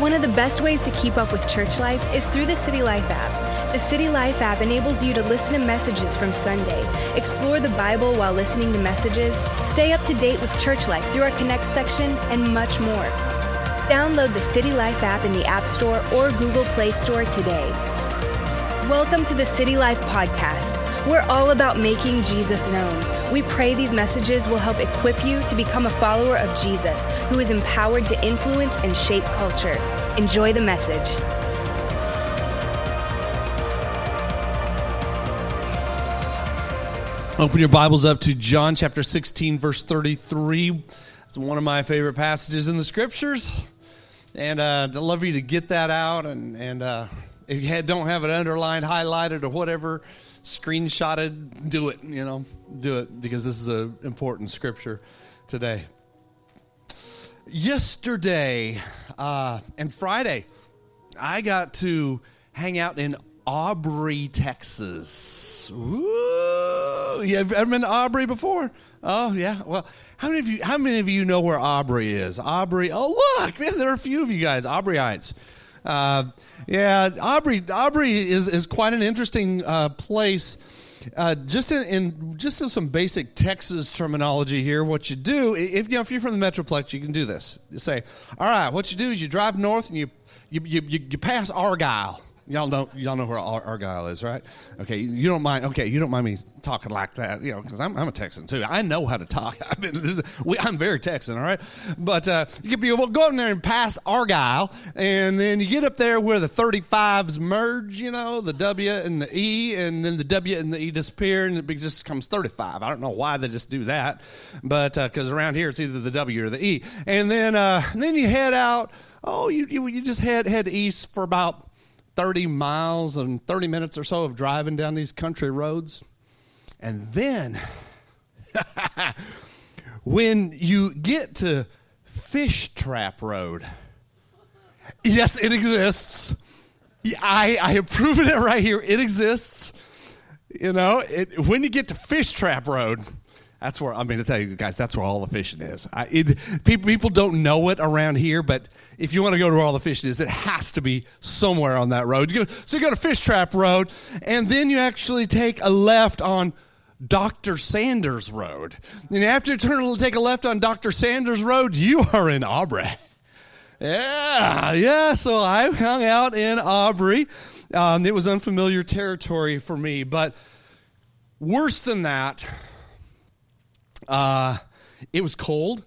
One of the best ways to keep up with church life is through the City Life app. The City Life app enables you to listen to messages from Sunday, explore the Bible while listening to messages, stay up to date with church life through our Connect section, and much more. Download the City Life app in the App Store or Google Play Store today. Welcome to the City Life Podcast. We're all about making Jesus known. We pray these messages will help equip you to become a follower of Jesus who is empowered to influence and shape culture. Enjoy the message. Open your Bibles up to John chapter 16, verse 33. It's one of my favorite passages in the scriptures. And uh, I'd love you to get that out. And, and uh, if you don't have it underlined, highlighted, or whatever, screenshotted, do it. You know, do it because this is an important scripture today. Yesterday uh, and Friday, I got to hang out in Aubrey, Texas. Ooh, you ever been to Aubrey before? Oh yeah. Well, how many of you? How many of you know where Aubrey is? Aubrey. Oh look, man, there are a few of you guys. Aubreyites. Uh, yeah, Aubrey. Aubrey is is quite an interesting uh, place. Uh, just in, in, just in some basic Texas terminology here, what you do if you know if you're from the Metroplex, you can do this. You say, "All right, what you do is you drive north and you you you, you, you pass Argyle." Y'all know y'all know where Ar- Argyle is, right? Okay, you don't mind. Okay, you don't mind me talking like that, you know, because I'm, I'm a Texan too. I know how to talk. I've been, is, we, I'm very Texan, all right. But uh, you can be, well, go in there and pass Argyle, and then you get up there where the 35s merge, you know, the W and the E, and then the W and the E disappear, and it just becomes 35. I don't know why they just do that, but because uh, around here it's either the W or the E, and then uh, then you head out. Oh, you, you you just head head east for about 30 miles and 30 minutes or so of driving down these country roads. And then, when you get to Fish Trap Road, yes, it exists. I, I have proven it right here. It exists. You know, it, when you get to Fish Trap Road, that's where I'm going to tell you guys. That's where all the fishing is. I, it, people, people don't know it around here, but if you want to go to where all the fishing is, it has to be somewhere on that road. You go, so you go to Fish Trap Road, and then you actually take a left on Dr. Sanders Road. And after you turn take a left on Dr. Sanders Road, you are in Aubrey. Yeah, yeah. So I hung out in Aubrey. Um, it was unfamiliar territory for me, but worse than that uh, it was cold,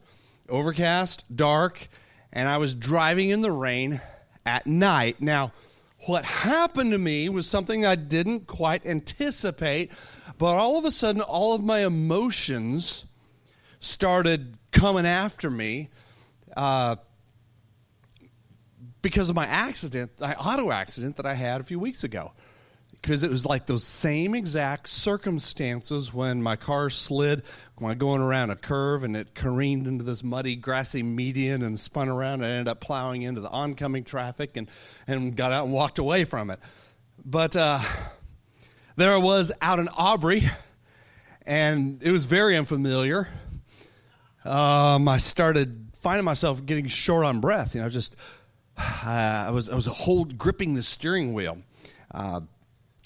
overcast, dark, and I was driving in the rain at night. Now, what happened to me was something I didn't quite anticipate, but all of a sudden, all of my emotions started coming after me uh, because of my accident, my auto accident that I had a few weeks ago because it was like those same exact circumstances when my car slid when going around a curve and it careened into this muddy grassy median and spun around and ended up plowing into the oncoming traffic and, and got out and walked away from it. But uh, there i was out in aubrey and it was very unfamiliar. Um, i started finding myself getting short on breath you know just uh, i was i was hold gripping the steering wheel. Uh,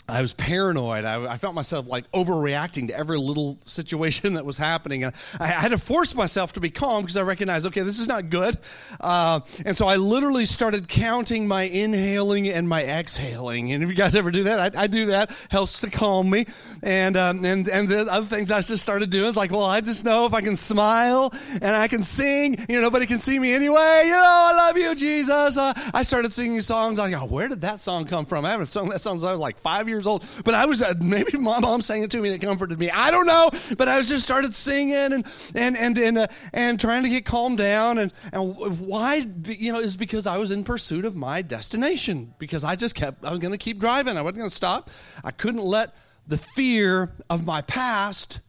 I was paranoid. I, I, felt myself like overreacting to every little situation that was happening. And I, had to force myself to be calm because I recognized, okay, this is not good. Uh, and so I literally started counting my inhaling and my exhaling. And if you guys ever do that, I, I do that. Helps to calm me. And, um, and, and the other things I just started doing is like, well, I just know if I can smile and I can sing, you know, nobody can see me anyway. You know, I love you, Jesus. Uh, I started singing songs. I go, where did that song come from? I haven't sung that song since I was like five years years old. But I was, uh, maybe my mom sang it to me and it comforted me. I don't know. But I was just started singing and, and, and, and, uh, and trying to get calmed down. And, and why, you know, is because I was in pursuit of my destination. Because I just kept, I was going to keep driving. I wasn't going to stop. I couldn't let the fear of my past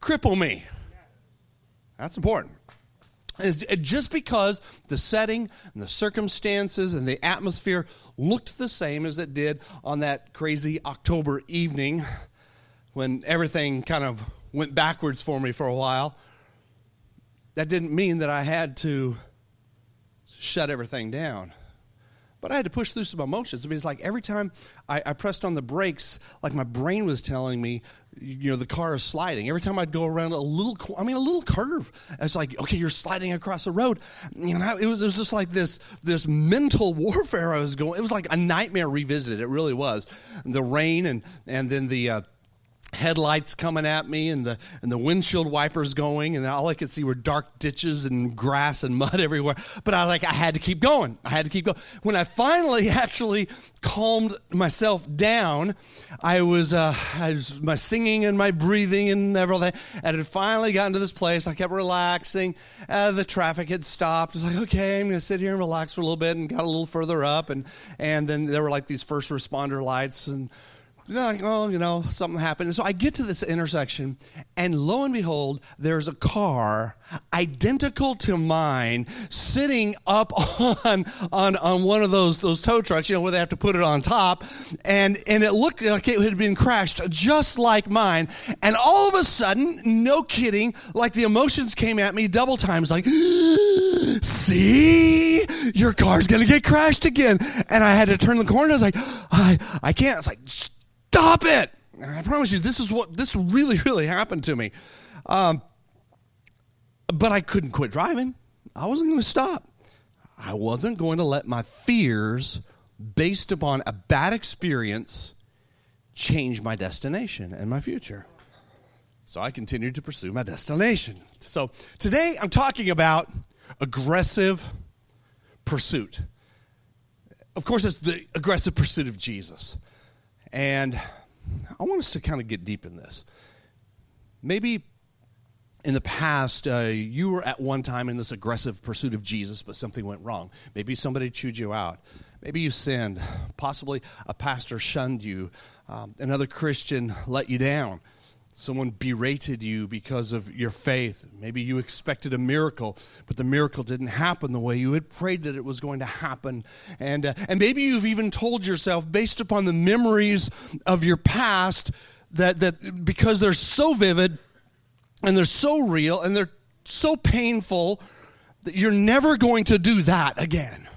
cripple me. That's important is uh, just because the setting and the circumstances and the atmosphere looked the same as it did on that crazy October evening when everything kind of went backwards for me for a while, that didn't mean that I had to shut everything down. But I had to push through some emotions. I mean, it's like every time I, I, pressed on the brakes, like my brain was telling me, you know, the car is sliding. Every time I'd go around a little, I mean, a little curve, it's like, okay, you're sliding across the road. You know, it was, it was just like this, this mental warfare I was going. It was like a nightmare revisited. It really was. The rain and and then the. Uh, headlights coming at me and the and the windshield wipers going and all I could see were dark ditches and grass and mud everywhere. But I was like I had to keep going. I had to keep going when I finally actually calmed myself down I was uh I was my singing and my breathing and everything and had finally gotten to this place. I kept relaxing. Uh, the traffic had stopped. I was like okay I'm to sit here and relax for a little bit and got a little further up. And and then there were like these first responder lights and like, oh, you know, something happened. And so I get to this intersection, and lo and behold, there's a car identical to mine sitting up on on on one of those those tow trucks, you know, where they have to put it on top, and and it looked like it had been crashed just like mine. And all of a sudden, no kidding, like the emotions came at me double times, like, see, your car's gonna get crashed again. And I had to turn the corner. I was like, I I can't. It's like Stop it! I promise you, this is what this really, really happened to me. Um, but I couldn't quit driving. I wasn't going to stop. I wasn't going to let my fears, based upon a bad experience, change my destination and my future. So I continued to pursue my destination. So today I'm talking about aggressive pursuit. Of course, it's the aggressive pursuit of Jesus. And I want us to kind of get deep in this. Maybe in the past, uh, you were at one time in this aggressive pursuit of Jesus, but something went wrong. Maybe somebody chewed you out. Maybe you sinned. Possibly a pastor shunned you. Um, another Christian let you down. Someone berated you because of your faith. Maybe you expected a miracle, but the miracle didn't happen the way you had prayed that it was going to happen. And, uh, and maybe you've even told yourself, based upon the memories of your past, that, that because they're so vivid and they're so real and they're so painful, that you're never going to do that again.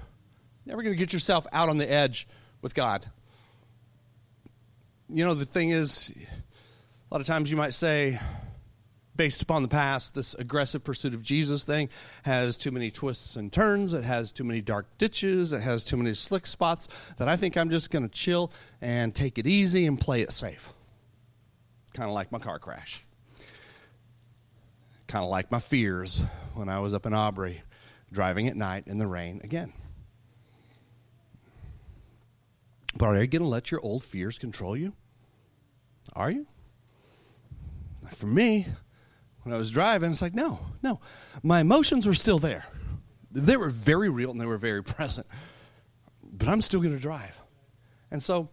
Never going to get yourself out on the edge with God. You know, the thing is, lot of times you might say, based upon the past, this aggressive pursuit of Jesus thing has too many twists and turns. It has too many dark ditches. It has too many slick spots that I think I'm just going to chill and take it easy and play it safe. Kind of like my car crash. Kind of like my fears when I was up in Aubrey driving at night in the rain again. But are you going to let your old fears control you? Are you? For me, when I was driving, it's like, no, no. My emotions were still there. They were very real and they were very present. But I'm still going to drive. And so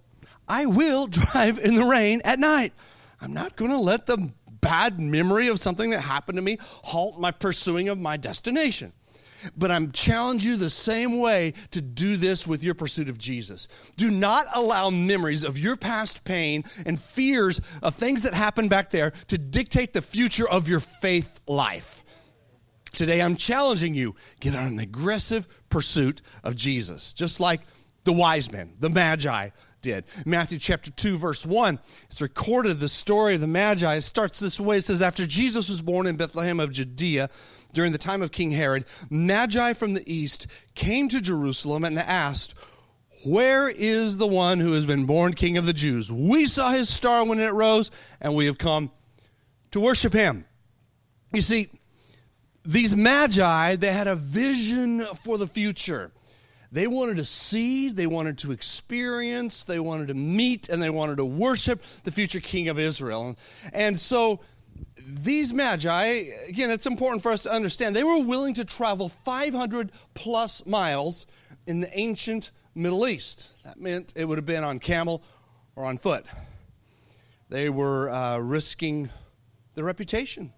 I will drive in the rain at night. I'm not going to let the bad memory of something that happened to me halt my pursuing of my destination. But I'm challenge you the same way to do this with your pursuit of Jesus. Do not allow memories of your past pain and fears of things that happened back there to dictate the future of your faith life. Today I'm challenging you, get on an aggressive pursuit of Jesus, just like the wise men, the magi did. Matthew chapter 2, verse 1, it's recorded the story of the Magi. It starts this way it says, After Jesus was born in Bethlehem of Judea, during the time of King Herod, Magi from the east came to Jerusalem and asked, Where is the one who has been born King of the Jews? We saw his star when it rose, and we have come to worship him. You see, these Magi, they had a vision for the future. They wanted to see, they wanted to experience, they wanted to meet, and they wanted to worship the future king of Israel. And so these magi, again, it's important for us to understand, they were willing to travel 500 plus miles in the ancient Middle East. That meant it would have been on camel or on foot. They were uh, risking their reputation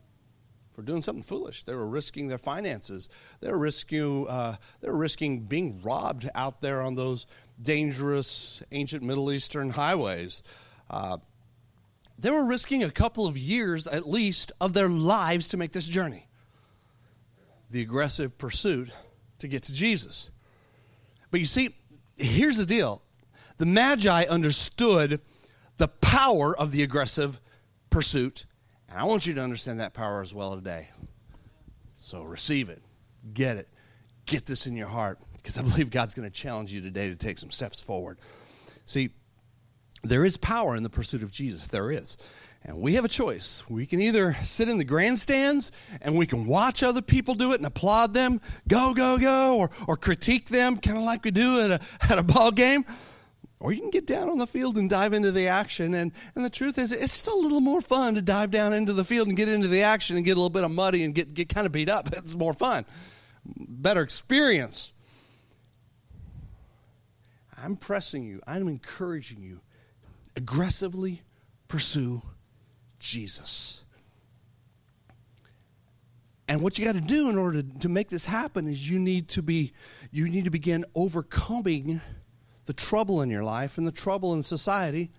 for doing something foolish. They were risking their finances. They were risking, uh, they were risking being robbed out there on those dangerous ancient Middle Eastern highways. Uh, they were risking a couple of years at least of their lives to make this journey. The aggressive pursuit to get to Jesus. But you see, here's the deal the Magi understood the power of the aggressive pursuit. And I want you to understand that power as well today. So receive it, get it, get this in your heart, because I believe God's going to challenge you today to take some steps forward. See, there is power in the pursuit of Jesus. There is. And we have a choice. We can either sit in the grandstands and we can watch other people do it and applaud them, go, go, go, or, or critique them, kind of like we do at a, at a ball game. Or you can get down on the field and dive into the action. And, and the truth is, it's still a little more fun to dive down into the field and get into the action and get a little bit of muddy and get, get kind of beat up. It's more fun, better experience. I'm pressing you, I'm encouraging you aggressively pursue Jesus. And what you got to do in order to, to make this happen is you need to be you need to begin overcoming the trouble in your life and the trouble in society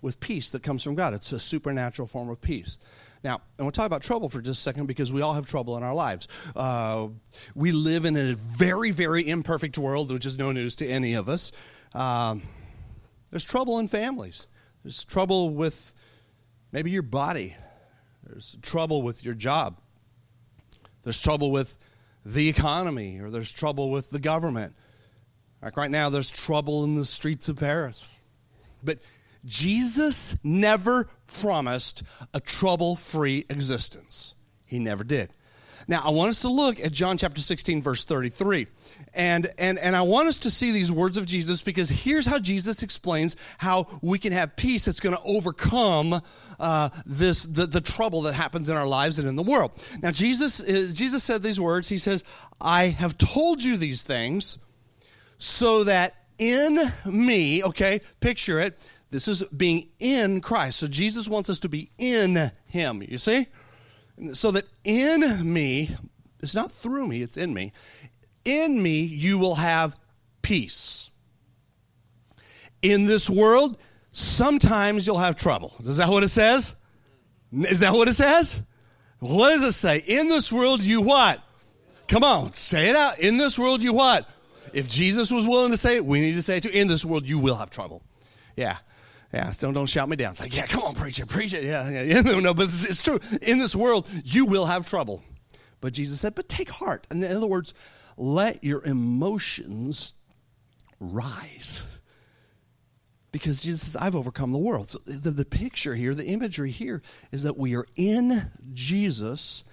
with peace that comes from God. It's a supernatural form of peace. Now, and we'll talk about trouble for just a second because we all have trouble in our lives. Uh, we live in a very, very imperfect world, which is no news to any of us. Um, there's trouble in families. There's trouble with maybe your body. There's trouble with your job. There's trouble with the economy, or there's trouble with the government. Like right now, there's trouble in the streets of Paris. But Jesus never promised a trouble free existence. He never did. Now, I want us to look at John chapter 16, verse 33. And, and, and I want us to see these words of Jesus because here's how Jesus explains how we can have peace that's going to overcome uh, this, the, the trouble that happens in our lives and in the world. Now, Jesus, is, Jesus said these words. He says, I have told you these things so that in me, okay, picture it. This is being in Christ. So Jesus wants us to be in Him, you see? So that in me, it's not through me, it's in me. In me, you will have peace. In this world, sometimes you'll have trouble. Is that what it says? Is that what it says? What does it say? In this world, you what? Come on, say it out. In this world, you what? If Jesus was willing to say it, we need to say it too. In this world, you will have trouble. Yeah. Yeah, don't, don't shout me down. It's like, yeah, come on, preach it, preach it. Yeah, yeah. no, but it's, it's true. In this world, you will have trouble. But Jesus said, but take heart. And in other words, let your emotions rise. Because Jesus says, I've overcome the world. So the, the picture here, the imagery here, is that we are in Jesus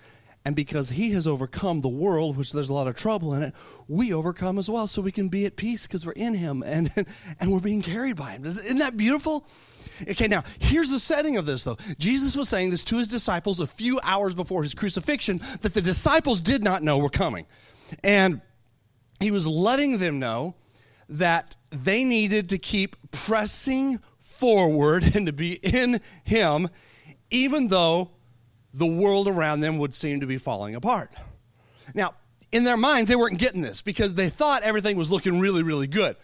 and because he has overcome the world, which there's a lot of trouble in it, we overcome as well. So we can be at peace because we're in him and, and we're being carried by him. Isn't that beautiful? Okay, now here's the setting of this though. Jesus was saying this to his disciples a few hours before his crucifixion that the disciples did not know were coming. And he was letting them know that they needed to keep pressing forward and to be in him, even though the world around them would seem to be falling apart. Now, in their minds, they weren't getting this because they thought everything was looking really, really good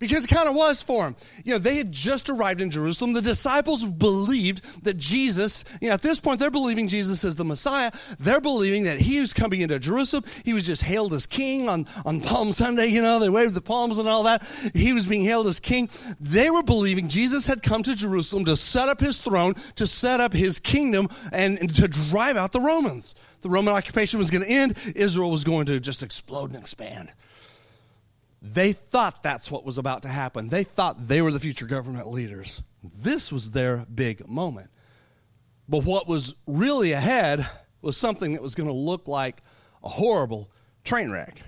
because it kind of was for them. You know, they had just arrived in Jerusalem. The disciples believed that Jesus, you know, at this point, they're believing Jesus is the Messiah. They're believing that he was coming into Jerusalem. He was just hailed as king on, on Palm Sunday, you know, they waved the palms and all that. He was being hailed as king. They were believing Jesus had come to Jerusalem to set up his throne, to set up his kingdom, and, and to drive out the Romans. The Roman occupation was going to end. Israel was going to just explode and expand. They thought that's what was about to happen. They thought they were the future government leaders. This was their big moment. But what was really ahead was something that was going to look like a horrible train wreck.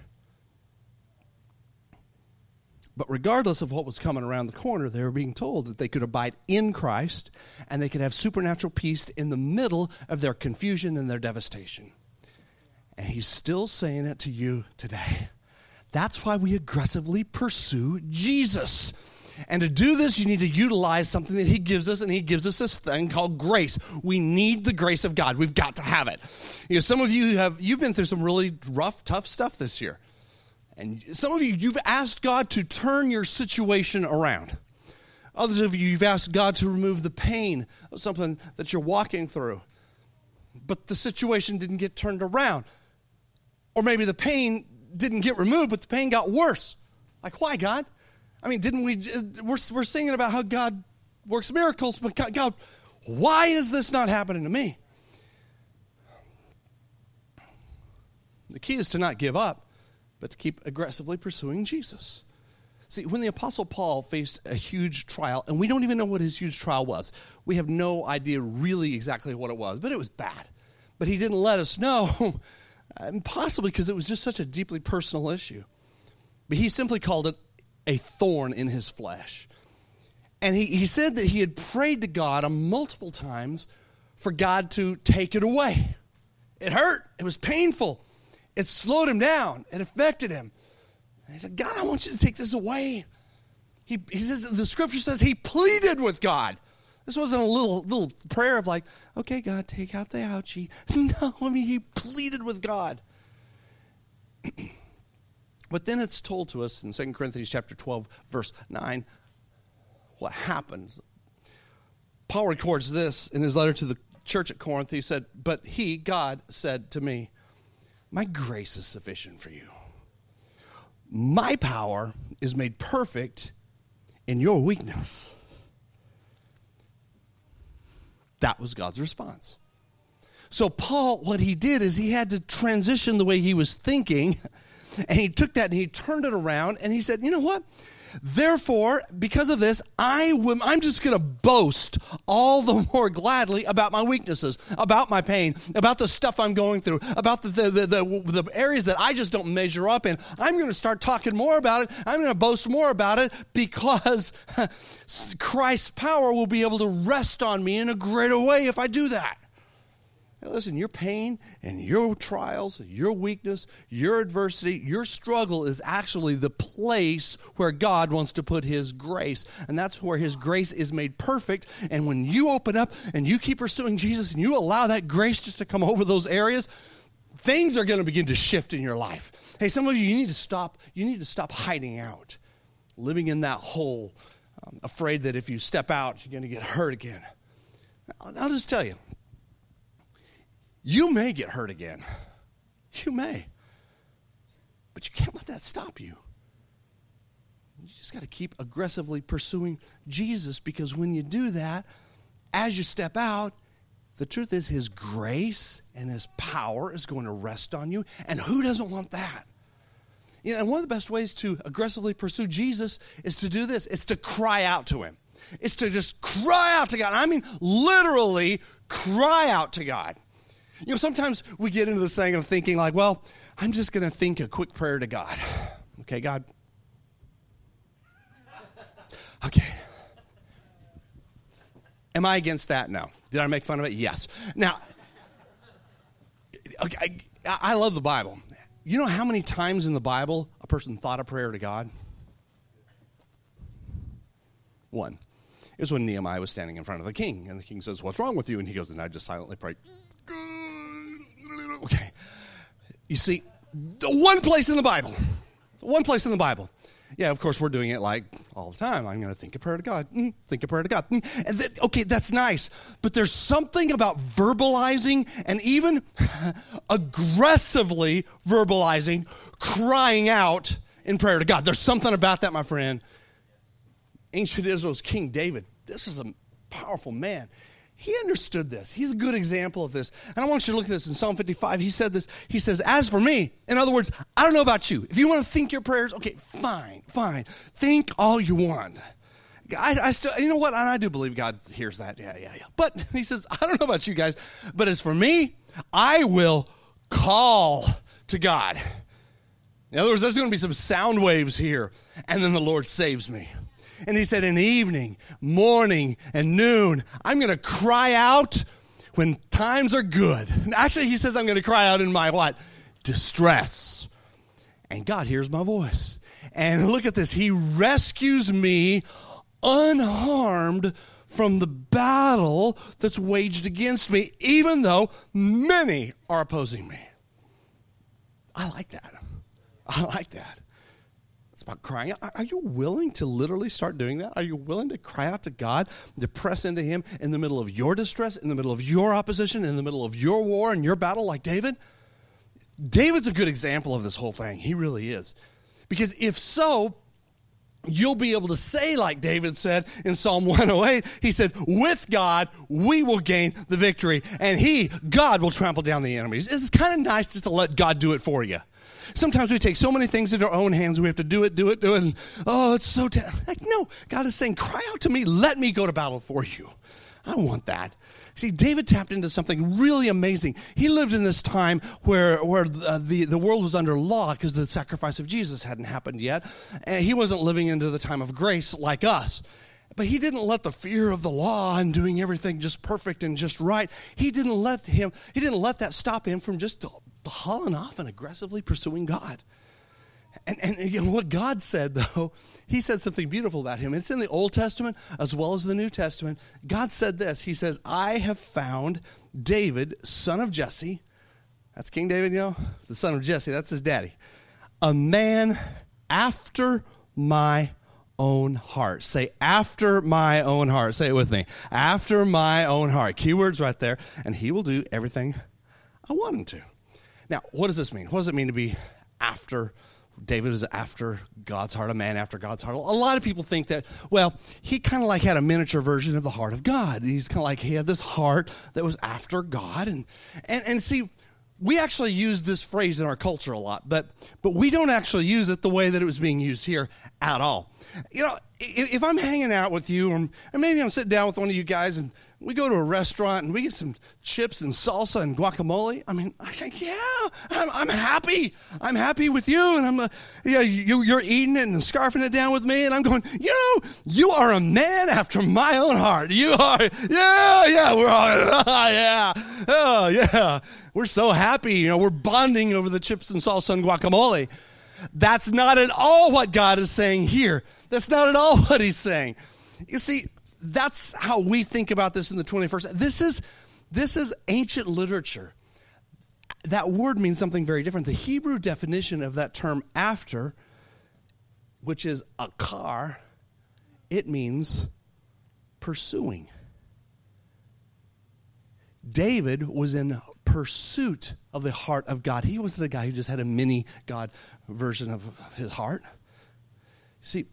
But regardless of what was coming around the corner, they were being told that they could abide in Christ and they could have supernatural peace in the middle of their confusion and their devastation. And he's still saying it to you today. That's why we aggressively pursue Jesus. And to do this, you need to utilize something that He gives us, and He gives us this thing called grace. We need the grace of God. We've got to have it. You know, some of you have you've been through some really rough, tough stuff this year, and some of you you've asked God to turn your situation around. Others of you you've asked God to remove the pain of something that you're walking through, but the situation didn't get turned around, or maybe the pain didn't get removed, but the pain got worse. Like, why, God? I mean, didn't we? Just, we're, we're singing about how God works miracles, but God, God, why is this not happening to me? The key is to not give up, but to keep aggressively pursuing Jesus. See, when the Apostle Paul faced a huge trial, and we don't even know what his huge trial was, we have no idea really exactly what it was, but it was bad. But he didn't let us know, possibly because it was just such a deeply personal issue. But he simply called it a thorn in his flesh. And he, he said that he had prayed to God multiple times for God to take it away. It hurt, it was painful, it slowed him down, it affected him. And he said, God, I want you to take this away. He, he says, the scripture says he pleaded with God. This wasn't a little little prayer of like, okay, God, take out the ouchie. No, I mean, he pleaded with God. but then it's told to us in 2 Corinthians chapter 12, verse 9, what happened. Paul records this in his letter to the church at Corinth. He said, But he, God, said to me, My grace is sufficient for you. My power is made perfect in your weakness. That was God's response. So, Paul, what he did is he had to transition the way he was thinking, and he took that and he turned it around and he said, You know what? Therefore, because of this, I'm just going to boast all the more gladly about my weaknesses, about my pain, about the stuff I'm going through, about the, the, the, the, the areas that I just don't measure up in. I'm going to start talking more about it. I'm going to boast more about it because Christ's power will be able to rest on me in a greater way if I do that. Listen, your pain and your trials, your weakness, your adversity, your struggle is actually the place where God wants to put His grace. And that's where His grace is made perfect. And when you open up and you keep pursuing Jesus and you allow that grace just to come over those areas, things are going to begin to shift in your life. Hey, some of you, you need to stop, you need to stop hiding out, living in that hole, um, afraid that if you step out, you're going to get hurt again. I'll just tell you, you may get hurt again. You may. But you can't let that stop you. You just got to keep aggressively pursuing Jesus because when you do that, as you step out, the truth is His grace and His power is going to rest on you. And who doesn't want that? You know, and one of the best ways to aggressively pursue Jesus is to do this it's to cry out to Him. It's to just cry out to God. I mean, literally cry out to God. You know, sometimes we get into this thing of thinking, like, well, I'm just going to think a quick prayer to God. Okay, God. Okay. Am I against that? No. Did I make fun of it? Yes. Now, okay, I, I love the Bible. You know how many times in the Bible a person thought a prayer to God? One. It was when Nehemiah was standing in front of the king, and the king says, What's wrong with you? And he goes, And I just silently prayed. Okay. You see, the one place in the Bible, the one place in the Bible. Yeah, of course, we're doing it like all the time. I'm going to think a prayer to God, mm, think a prayer to God. Mm. Okay, that's nice. But there's something about verbalizing and even aggressively verbalizing, crying out in prayer to God. There's something about that, my friend. Ancient Israel's King David, this is a powerful man. He understood this. He's a good example of this. And I want you to look at this in Psalm 55. He said this. He says, As for me, in other words, I don't know about you. If you want to think your prayers, okay, fine, fine. Think all you want. I, I still, you know what? And I do believe God hears that. Yeah, yeah, yeah. But he says, I don't know about you guys, but as for me, I will call to God. In other words, there's going to be some sound waves here, and then the Lord saves me. And he said, in the evening, morning, and noon, I'm going to cry out when times are good. Actually, he says, I'm going to cry out in my what? Distress. And God hears my voice. And look at this. He rescues me unharmed from the battle that's waged against me, even though many are opposing me. I like that. I like that. It's about crying. Are you willing to literally start doing that? Are you willing to cry out to God, to press into Him in the middle of your distress, in the middle of your opposition, in the middle of your war and your battle, like David? David's a good example of this whole thing. He really is. Because if so, you'll be able to say, like David said in Psalm 108, he said, With God, we will gain the victory, and He, God, will trample down the enemies. It's kind of nice just to let God do it for you. Sometimes we take so many things into our own hands, we have to do it, do it, do it, and oh, it's so. like, no, God is saying, Cry out to me, let me go to battle for you. I want that. See, David tapped into something really amazing. He lived in this time where, where uh, the, the world was under law because the sacrifice of Jesus hadn't happened yet. And he wasn't living into the time of grace like us. But he didn't let the fear of the law and doing everything just perfect and just right. He didn't let him, he didn't let that stop him from just hauling off and aggressively pursuing God. And, and know, what God said, though, He said something beautiful about him. It's in the Old Testament as well as the New Testament. God said this He says, I have found David, son of Jesse. That's King David, you know? The son of Jesse, that's his daddy. A man after my own heart. Say, after my own heart. Say it with me. After my own heart. Keywords right there. And he will do everything I want him to. Now, what does this mean? What does it mean to be after David is after God's heart, a man after God's heart. A lot of people think that, well, he kind of like had a miniature version of the heart of God. He's kind of like he had this heart that was after God. And, and, and see, we actually use this phrase in our culture a lot, but, but we don't actually use it the way that it was being used here at all. You know, if I'm hanging out with you, or maybe I'm sitting down with one of you guys and we go to a restaurant and we get some chips and salsa and guacamole. I mean, yeah, I'm, I'm happy. I'm happy with you, and I'm, uh, yeah, you, you're eating it and scarfing it down with me, and I'm going, you know, you are a man after my own heart. You are, yeah, yeah, we're all, yeah, oh yeah, we're so happy. You know, we're bonding over the chips and salsa and guacamole. That's not at all what God is saying here. That's not at all what He's saying. You see, that's how we think about this in the 21st. This is this is ancient literature. That word means something very different. The Hebrew definition of that term after, which is achar, it means pursuing. David was in pursuit of the heart of God. He wasn't a guy who just had a mini God version of his heart. See,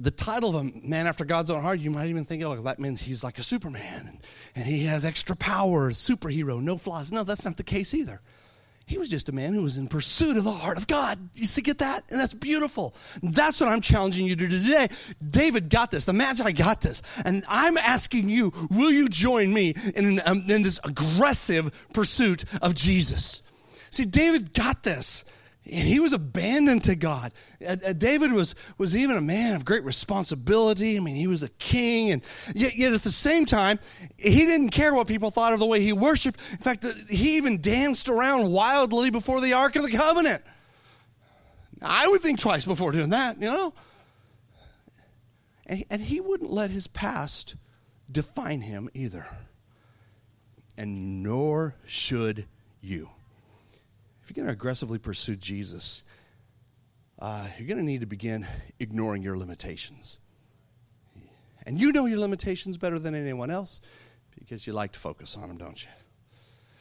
the title of a man after God's own heart, you might even think, oh, that means he's like a Superman and, and he has extra powers, superhero, no flaws. No, that's not the case either. He was just a man who was in pursuit of the heart of God. You see, get that? And that's beautiful. That's what I'm challenging you to do today. David got this. The Magi got this. And I'm asking you, will you join me in, um, in this aggressive pursuit of Jesus? See, David got this. And he was abandoned to God. Uh, uh, David was, was even a man of great responsibility. I mean, he was a king. And yet, yet, at the same time, he didn't care what people thought of the way he worshiped. In fact, uh, he even danced around wildly before the Ark of the Covenant. I would think twice before doing that, you know? And, and he wouldn't let his past define him either. And nor should you you're going to aggressively pursue Jesus, uh, you're going to need to begin ignoring your limitations. And you know your limitations better than anyone else because you like to focus on them, don't you?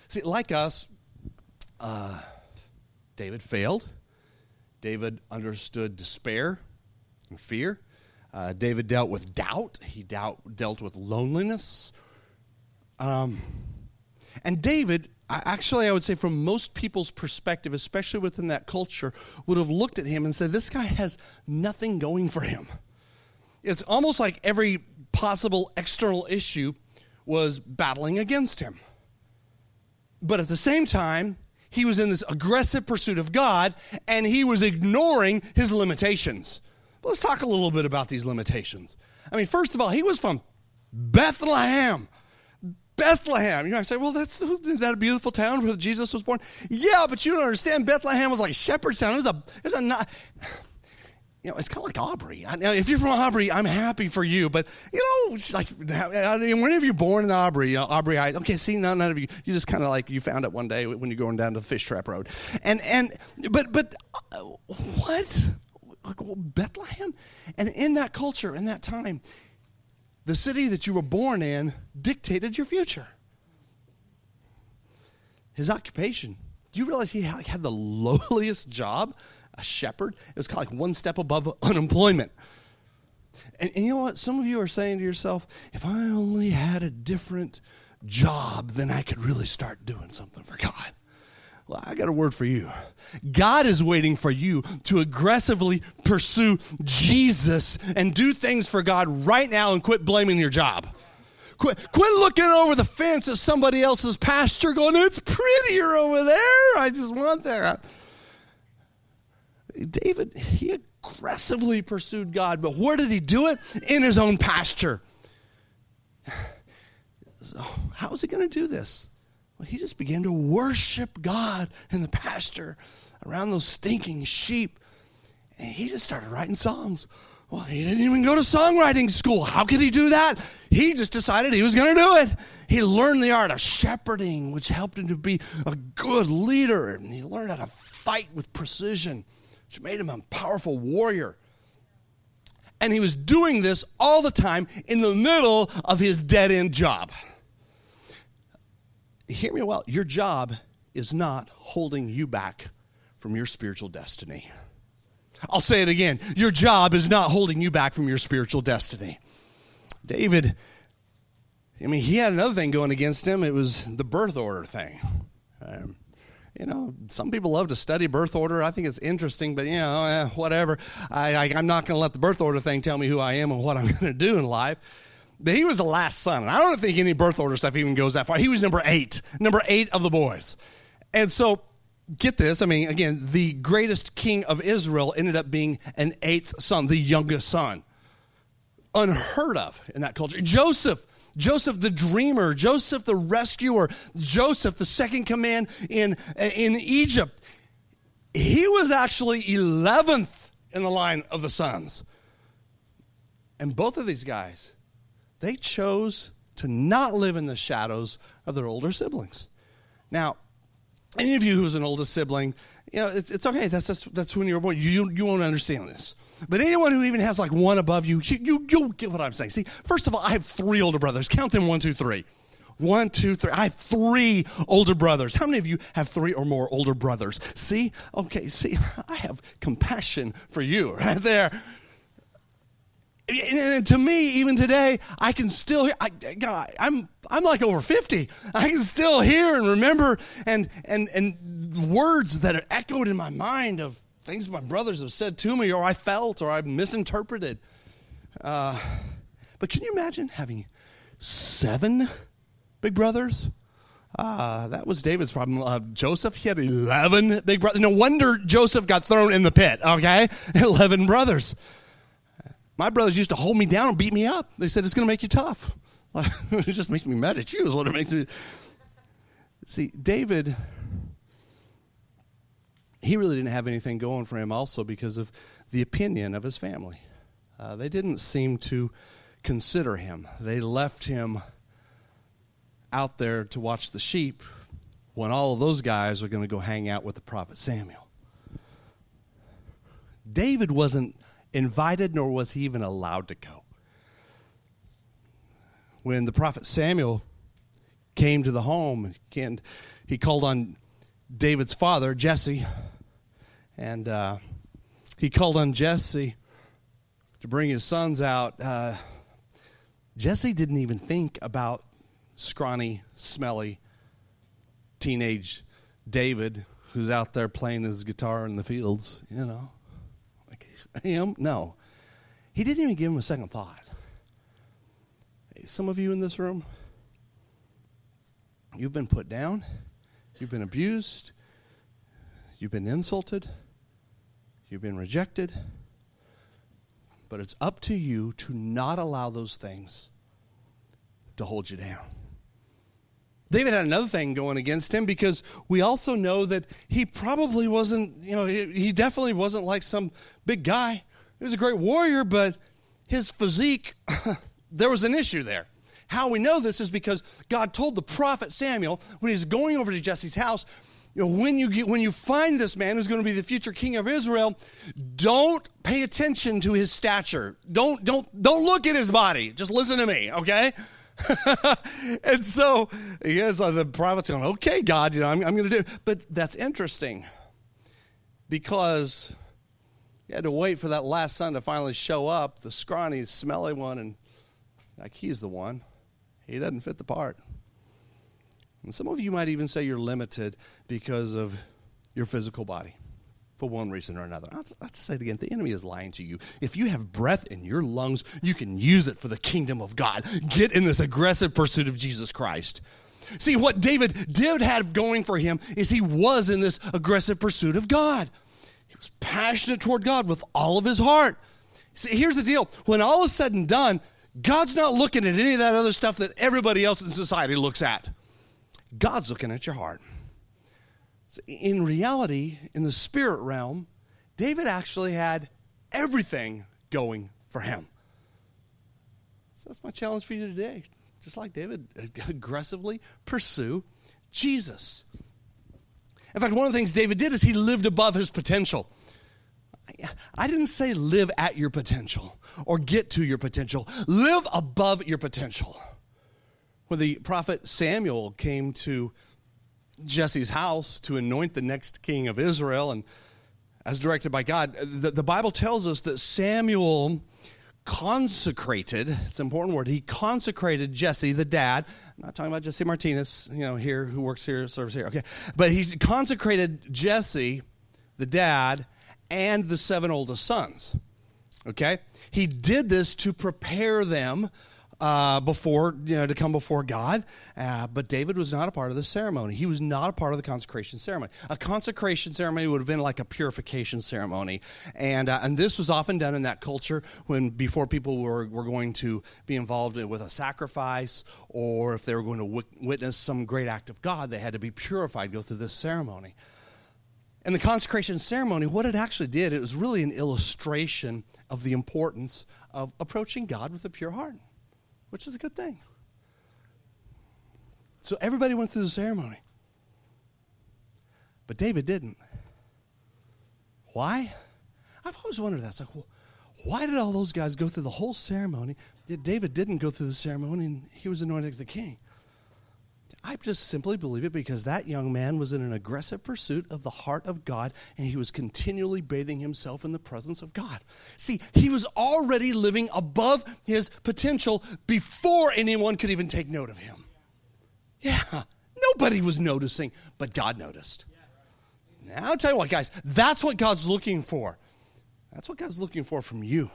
See, like us, uh, David failed. David understood despair and fear. Uh, David dealt with doubt. He doubt, dealt with loneliness. Um, and David actually, I would say from most people's perspective, especially within that culture, would have looked at him and said, This guy has nothing going for him. It's almost like every possible external issue was battling against him. But at the same time, he was in this aggressive pursuit of God and he was ignoring his limitations. let's talk a little bit about these limitations. I mean, first of all, he was from Bethlehem. Bethlehem. You know, I say, well, that's that a beautiful town where Jesus was born. Yeah, but you don't understand. Bethlehem was like shepherd's town. It was a, it was a not. You know, it's kind of like Aubrey. I, if you're from Aubrey, I'm happy for you. But you know, it's like whenever you're born in Aubrey, you know, Aubrey, I, okay, see, none, none of you, you just kind of like you found it one day when you're going down to the fish trap road, and and but but uh, what? Bethlehem, and in that culture, in that time, the city that you were born in dictated your future. His occupation. Do you realize he had the lowliest job a shepherd. It was kind of like one step above unemployment. And, and you know what? Some of you are saying to yourself, if I only had a different job, then I could really start doing something for God. Well, I got a word for you. God is waiting for you to aggressively pursue Jesus and do things for God right now and quit blaming your job. Quit, quit looking over the fence at somebody else's pasture going, it's prettier over there. I just want that. David, he aggressively pursued God, but where did he do it? In his own pasture. So how is he going to do this? Well, he just began to worship God in the pasture around those stinking sheep. And he just started writing songs. Well, he didn't even go to songwriting school. How could he do that? He just decided he was going to do it. He learned the art of shepherding, which helped him to be a good leader. And he learned how to fight with precision, which made him a powerful warrior. And he was doing this all the time in the middle of his dead end job hear me well, your job is not holding you back from your spiritual destiny. I'll say it again. Your job is not holding you back from your spiritual destiny. David, I mean, he had another thing going against him. It was the birth order thing. Um, you know, some people love to study birth order. I think it's interesting, but you know, eh, whatever. I, I, I'm not going to let the birth order thing tell me who I am and what I'm going to do in life he was the last son. I don't think any birth order stuff even goes that far. He was number eight, number eight of the boys. And so, get this. I mean, again, the greatest king of Israel ended up being an eighth son, the youngest son. Unheard of in that culture. Joseph, Joseph the dreamer, Joseph the rescuer, Joseph the second command in, in Egypt. He was actually 11th in the line of the sons. And both of these guys they chose to not live in the shadows of their older siblings. Now, any of you who's an older sibling, you know, it's, it's okay. That's, that's, that's when you were born. You, you won't understand this. But anyone who even has like one above you, you, you, you get what I'm saying. See, first of all, I have three older brothers. Count them one, two, three. One, two, three. I have three older brothers. How many of you have three or more older brothers? See? Okay, see, I have compassion for you right there and to me, even today, I can still, I, God, I'm, I'm like over 50. I can still hear and remember and, and, and words that are echoed in my mind of things my brothers have said to me or I felt or I misinterpreted. Uh, but can you imagine having seven big brothers? Uh, that was David's problem. Uh, Joseph, he had 11 big brothers. No wonder Joseph got thrown in the pit, okay? 11 brothers. My brothers used to hold me down and beat me up. They said, it's going to make you tough. it just makes me mad at you, is what it makes me. See, David, he really didn't have anything going for him also because of the opinion of his family. Uh, they didn't seem to consider him, they left him out there to watch the sheep when all of those guys are going to go hang out with the prophet Samuel. David wasn't invited, nor was he even allowed to go. When the prophet Samuel came to the home, and he called on David's father, Jesse, and uh, he called on Jesse to bring his sons out. Uh, Jesse didn't even think about scrawny, smelly teenage David who's out there playing his guitar in the fields, you know him? No. He didn't even give him a second thought. Some of you in this room, you've been put down, you've been abused, you've been insulted, you've been rejected. But it's up to you to not allow those things to hold you down. David had another thing going against him because we also know that he probably wasn't, you know, he, definitely wasn't like some big guy. He was a great warrior, but his physique, there was an issue there. How we know this is because God told the prophet Samuel when he's going over to Jesse's house, you know, when you get, when you find this man who's going to be the future king of Israel, don't pay attention to his stature. Don't don't don't look at his body. Just listen to me, okay? and so he has the prophet's going, okay, God, you know, I'm, I'm going to do. But that's interesting. because you had to wait for that last son to finally show up, the scrawny, smelly one, and like he's the one. He doesn't fit the part. And some of you might even say you're limited because of your physical body for one reason or another. I'll, I'll say it again the enemy is lying to you. If you have breath in your lungs, you can use it for the kingdom of God. Get in this aggressive pursuit of Jesus Christ. See, what David did have going for him is he was in this aggressive pursuit of God. He was passionate toward God with all of his heart. See, here's the deal when all is said and done, God's not looking at any of that other stuff that everybody else in society looks at. God's looking at your heart. In reality, in the spirit realm, David actually had everything going for him. So that's my challenge for you today. Just like David, aggressively pursue Jesus. In fact, one of the things David did is he lived above his potential. I didn't say live at your potential or get to your potential. Live above your potential. When the prophet Samuel came to Jesse's house to anoint the next king of Israel, and as directed by God, the, the Bible tells us that Samuel consecrated, it's an important word, he consecrated Jesse, the dad. I'm not talking about Jesse Martinez, you know, here, who works here, serves here, okay. But he consecrated Jesse, the dad, and the seven oldest sons, okay. He did this to prepare them uh, before, you know, to come before God. Uh, but David was not a part of the ceremony. He was not a part of the consecration ceremony. A consecration ceremony would have been like a purification ceremony. And, uh, and this was often done in that culture when before people were, were going to be involved with a sacrifice or if they were going to witness some great act of God, they had to be purified, go through this ceremony. And the consecration ceremony, what it actually did, it was really an illustration of the importance of approaching God with a pure heart which is a good thing. So everybody went through the ceremony. But David didn't. Why? I've always wondered that. It's like, well, why did all those guys go through the whole ceremony, yet David didn't go through the ceremony and he was anointed the king? I just simply believe it because that young man was in an aggressive pursuit of the heart of God and he was continually bathing himself in the presence of God. See, he was already living above his potential before anyone could even take note of him. Yeah, nobody was noticing, but God noticed. Now, I'll tell you what, guys, that's what God's looking for. That's what God's looking for from you.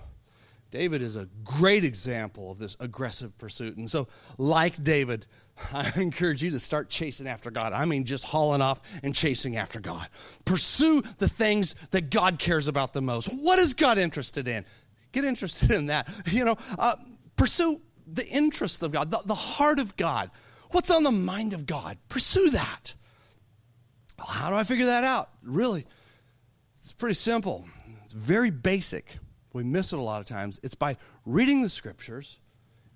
David is a great example of this aggressive pursuit. And so, like David, I encourage you to start chasing after God. I mean, just hauling off and chasing after God. Pursue the things that God cares about the most. What is God interested in? Get interested in that. You know, uh, pursue the interests of God, the, the heart of God. What's on the mind of God? Pursue that. Well, how do I figure that out? Really, it's pretty simple. It's very basic. We miss it a lot of times. It's by reading the scriptures.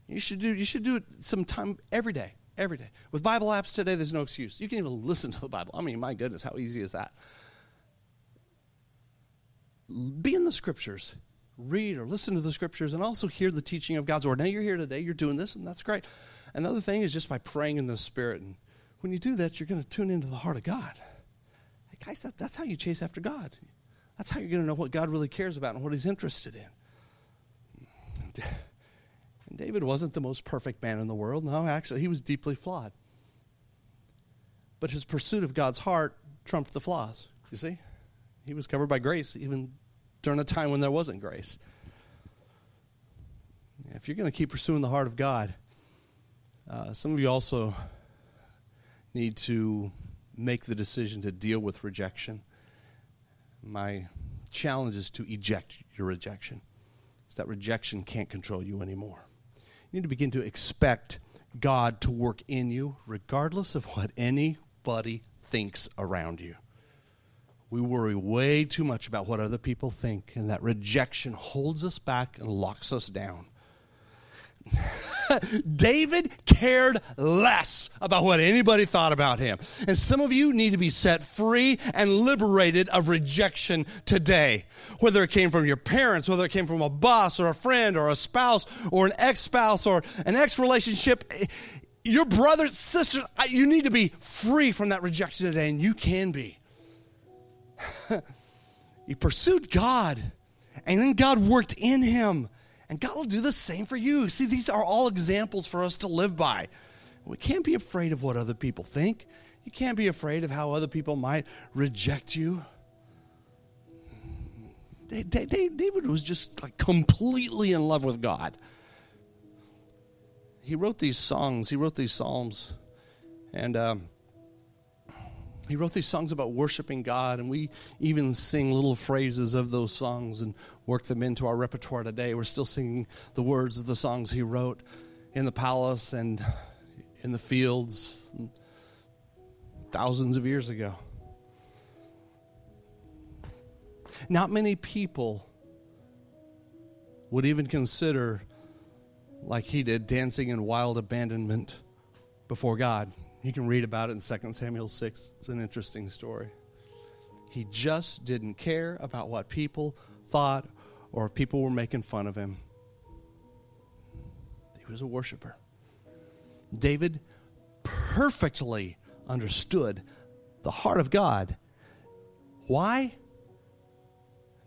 You should do, you should do it some time every day every day. With Bible apps today, there's no excuse. You can even listen to the Bible. I mean, my goodness, how easy is that? Be in the scriptures. Read or listen to the scriptures and also hear the teaching of God's word. Now you're here today, you're doing this, and that's great. Another thing is just by praying in the Spirit. And when you do that, you're going to tune into the heart of God. Hey, guys, that, that's how you chase after God. That's how you're going to know what God really cares about and what He's interested in. And David wasn't the most perfect man in the world. No, actually, he was deeply flawed. But his pursuit of God's heart trumped the flaws. You see? He was covered by grace even during a time when there wasn't grace. If you're going to keep pursuing the heart of God, uh, some of you also need to make the decision to deal with rejection. My challenge is to eject your rejection, because that rejection can't control you anymore. You need to begin to expect God to work in you, regardless of what anybody thinks around you. We worry way too much about what other people think, and that rejection holds us back and locks us down. David cared less about what anybody thought about him. And some of you need to be set free and liberated of rejection today. Whether it came from your parents, whether it came from a boss or a friend or a spouse or an ex spouse or an ex relationship, your brothers, sisters, you need to be free from that rejection today, and you can be. he pursued God, and then God worked in him. And God will do the same for you. See, these are all examples for us to live by. We can't be afraid of what other people think. You can't be afraid of how other people might reject you. David was just like completely in love with God. He wrote these songs, he wrote these psalms, and um, he wrote these songs about worshiping God, and we even sing little phrases of those songs and work them into our repertoire today. We're still singing the words of the songs he wrote in the palace and in the fields thousands of years ago. Not many people would even consider, like he did, dancing in wild abandonment before God. You can read about it in 2 Samuel 6. It's an interesting story. He just didn't care about what people thought or if people were making fun of him. He was a worshiper. David perfectly understood the heart of God. Why?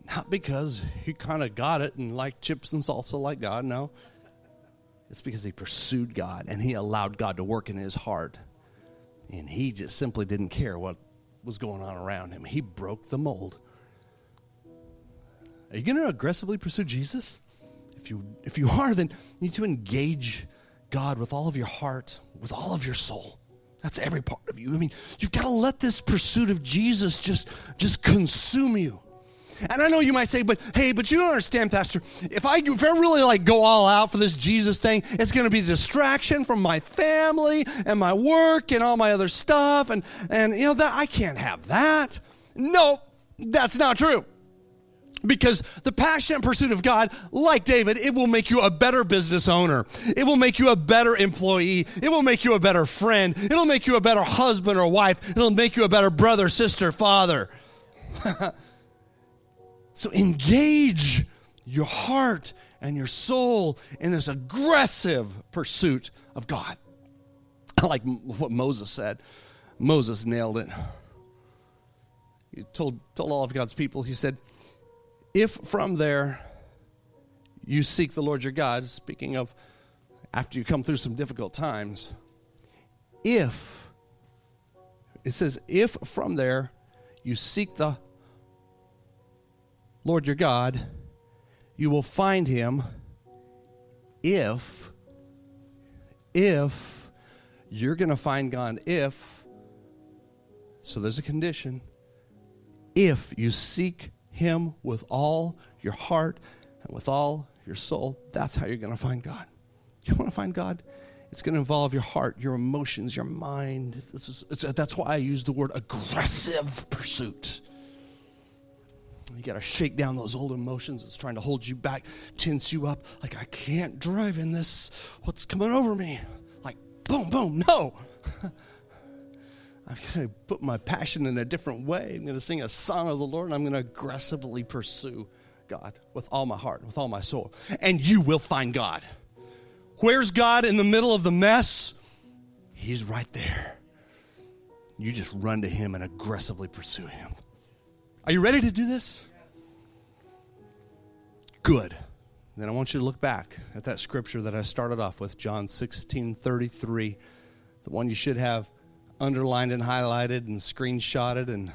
Not because he kind of got it and liked chips and salsa like God, no. It's because he pursued God and he allowed God to work in his heart. And he just simply didn't care what was going on around him. He broke the mold. Are you going to aggressively pursue Jesus? If you if you are, then you need to engage God with all of your heart, with all of your soul. That's every part of you. I mean, you've got to let this pursuit of Jesus just just consume you. And I know you might say, but hey, but you don't understand, Pastor. If I if I really like go all out for this Jesus thing, it's going to be a distraction from my family and my work and all my other stuff, and and you know that I can't have that. No, that's not true. Because the passionate pursuit of God, like David, it will make you a better business owner. It will make you a better employee. It will make you a better friend. It'll make you a better husband or wife. It'll make you a better brother, sister, father. So engage your heart and your soul in this aggressive pursuit of God. like what Moses said. Moses nailed it. He told, told all of God's people, he said, If from there you seek the Lord your God, speaking of after you come through some difficult times, if, it says, if from there you seek the Lord your God, you will find him if, if you're going to find God, if, so there's a condition, if you seek him with all your heart and with all your soul, that's how you're going to find God. You want to find God? It's going to involve your heart, your emotions, your mind. Is, that's why I use the word aggressive pursuit. You got to shake down those old emotions that's trying to hold you back, tense you up. Like, I can't drive in this. What's coming over me? Like, boom, boom, no. I'm going to put my passion in a different way. I'm going to sing a song of the Lord, and I'm going to aggressively pursue God with all my heart, with all my soul. And you will find God. Where's God in the middle of the mess? He's right there. You just run to Him and aggressively pursue Him. Are you ready to do this? Good. Then I want you to look back at that scripture that I started off with, John 16 33, the one you should have underlined and highlighted and screenshotted and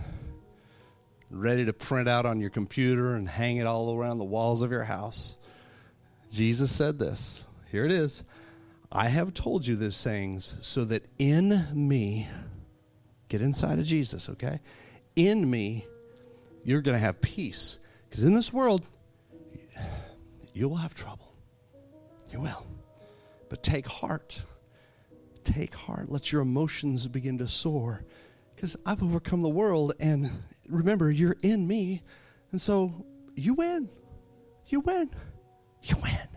ready to print out on your computer and hang it all around the walls of your house. Jesus said this. Here it is. I have told you these sayings so that in me, get inside of Jesus, okay? In me, you're going to have peace. Because in this world, you will have trouble. You will. But take heart. Take heart. Let your emotions begin to soar. Because I've overcome the world, and remember, you're in me. And so you win. You win. You win.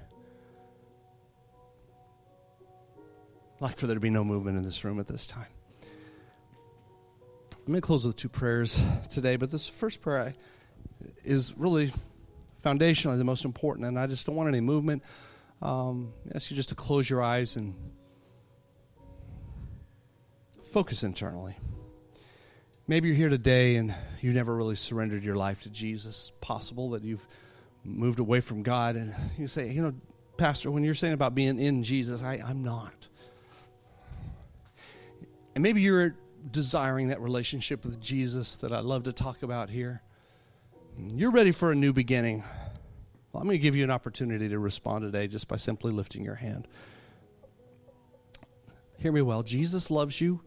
I'd like for there to be no movement in this room at this time. I'm going to close with two prayers today, but this first prayer is really foundationally the most important, and I just don't want any movement. Um, I ask you just to close your eyes and focus internally. Maybe you're here today and you never really surrendered your life to Jesus. Possible that you've moved away from God and you say, you know, Pastor, when you're saying about being in Jesus, I, I'm not. And maybe you're desiring that relationship with Jesus that I love to talk about here. You're ready for a new beginning. Well, I'm going to give you an opportunity to respond today just by simply lifting your hand. Hear me well. Jesus loves you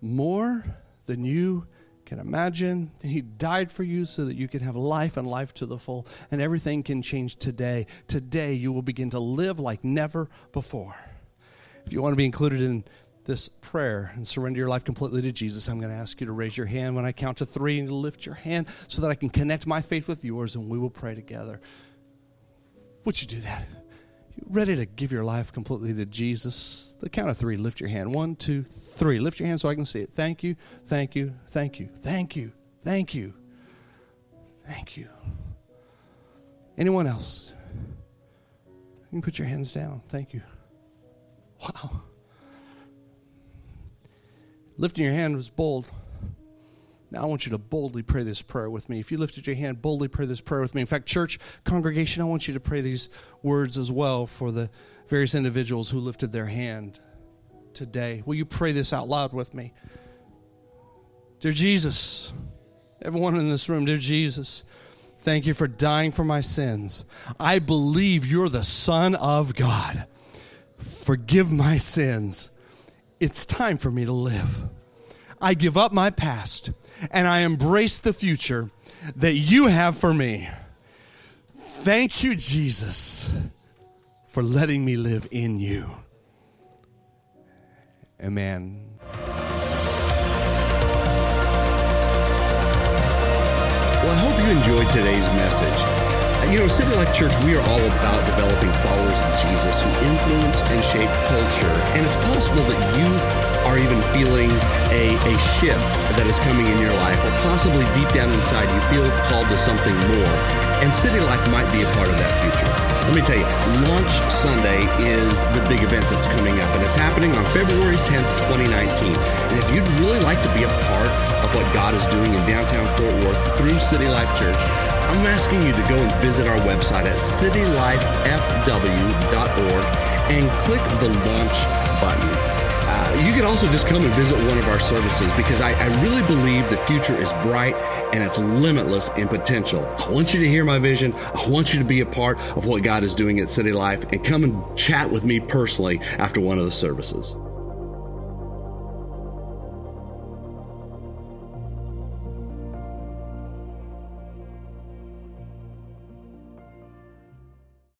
more than you can imagine. He died for you so that you can have life and life to the full, and everything can change today. Today, you will begin to live like never before. If you want to be included in this prayer and surrender your life completely to Jesus, I'm going to ask you to raise your hand when I count to three and lift your hand so that I can connect my faith with yours and we will pray together. Would you do that? You ready to give your life completely to Jesus? The count of three, lift your hand. One, two, three. Lift your hand so I can see it. Thank you, thank you, thank you, thank you, thank you, thank you. Anyone else? You can put your hands down. Thank you. Wow. Lifting your hand was bold. Now I want you to boldly pray this prayer with me. If you lifted your hand, boldly pray this prayer with me. In fact, church congregation, I want you to pray these words as well for the various individuals who lifted their hand today. Will you pray this out loud with me? Dear Jesus, everyone in this room, dear Jesus, thank you for dying for my sins. I believe you're the Son of God. Forgive my sins it's time for me to live. I give up my past and I embrace the future that you have for me. Thank you, Jesus, for letting me live in you. Amen. Well, I hope you enjoyed today's message. Uh, you know, City Life Church, we are all about developing followers of Jesus who influence and shape culture. And it's possible that you are even feeling a, a shift that is coming in your life, or possibly deep down inside you feel called to something more. And City Life might be a part of that future. Let me tell you, Launch Sunday is the big event that's coming up, and it's happening on February 10th, 2019. And if you'd really like to be a part of what God is doing in downtown Fort Worth through City Life Church, I'm asking you to go and visit our website at citylifefw.org and click the launch button. Uh, you can also just come and visit one of our services because I, I really believe the future is bright and it's limitless in potential. I want you to hear my vision. I want you to be a part of what God is doing at City Life and come and chat with me personally after one of the services.